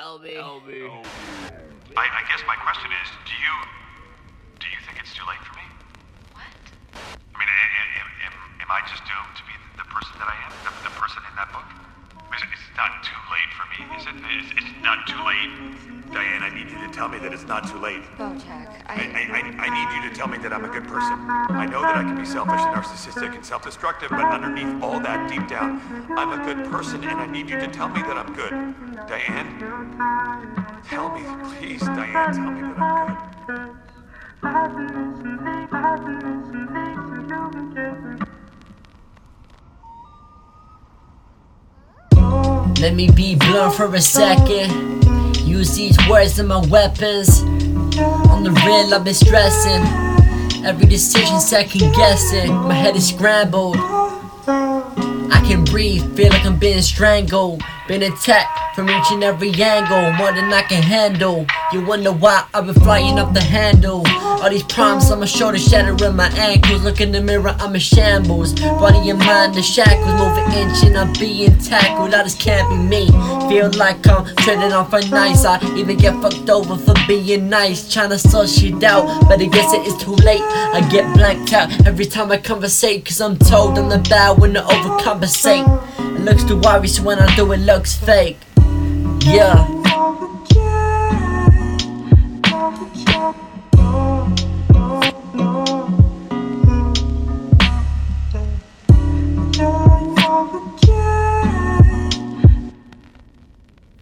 LB. LB. I, I guess my question is, do you do you think it's too late for me? What? I mean, a- a- am, am, am I just doomed to be the person that I am, the, the person in that book? Is it, it's not too late for me, is it? It's, it's not too late. Tell me that it's not too late. Bojack, I, I. I, I, I need you to tell me that I'm a good person. I know that I can be selfish and narcissistic and self-destructive, but underneath all that, deep down, I'm a good person, and I need you to tell me that I'm good. Diane, tell me, please, Diane, tell me that I'm good. Let me be blunt for a second. Use these words as my weapons. On the real, I've been stressing. Every decision second guessing. My head is scrambled. I can breathe, feel like I'm being strangled. Been attacked from each and every angle, more than I can handle. You wonder why I've been flying off the handle. All these problems on my shoulders, shattering my ankles. Look in the mirror, I'm in shambles. Body and mind, the shackles, moving inch and I'm being tackled. I just can't be me. Feel like I'm treading on for nice. I even get fucked over for being nice. Trying to sort shit out, but I guess it is too late. I get blanked out every time I conversate, cause I'm told I'm the bad when I overcompensate. It looks too obvious when I do it looks fake. Yeah.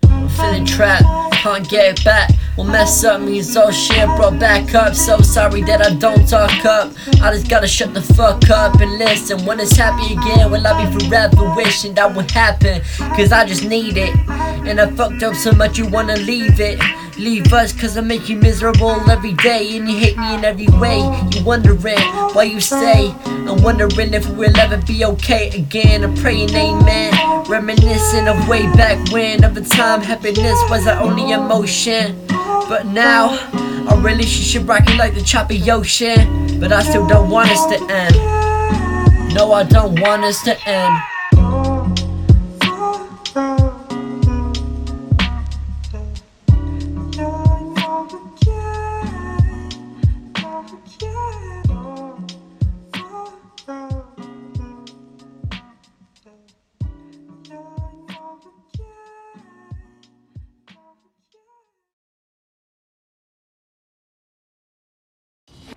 I'm feeling trapped, can't get back. Will mess up means all shit brought back up. So sorry that I don't talk up. I just gotta shut the fuck up and listen. When it's happy again, will I be forever wishing that would happen? Cause I just need it. And I fucked up so much you wanna leave it. Leave us cause I make you miserable every day. And you hate me in every way. You wondering why you stay. I'm wondering if we'll ever be okay again. I'm praying, amen. Reminiscing of way back when, of a time happiness was our only emotion. But now, our relationship rocking like the choppy yo shit. But I still don't want us to end. No, I don't want us to end. Yeah.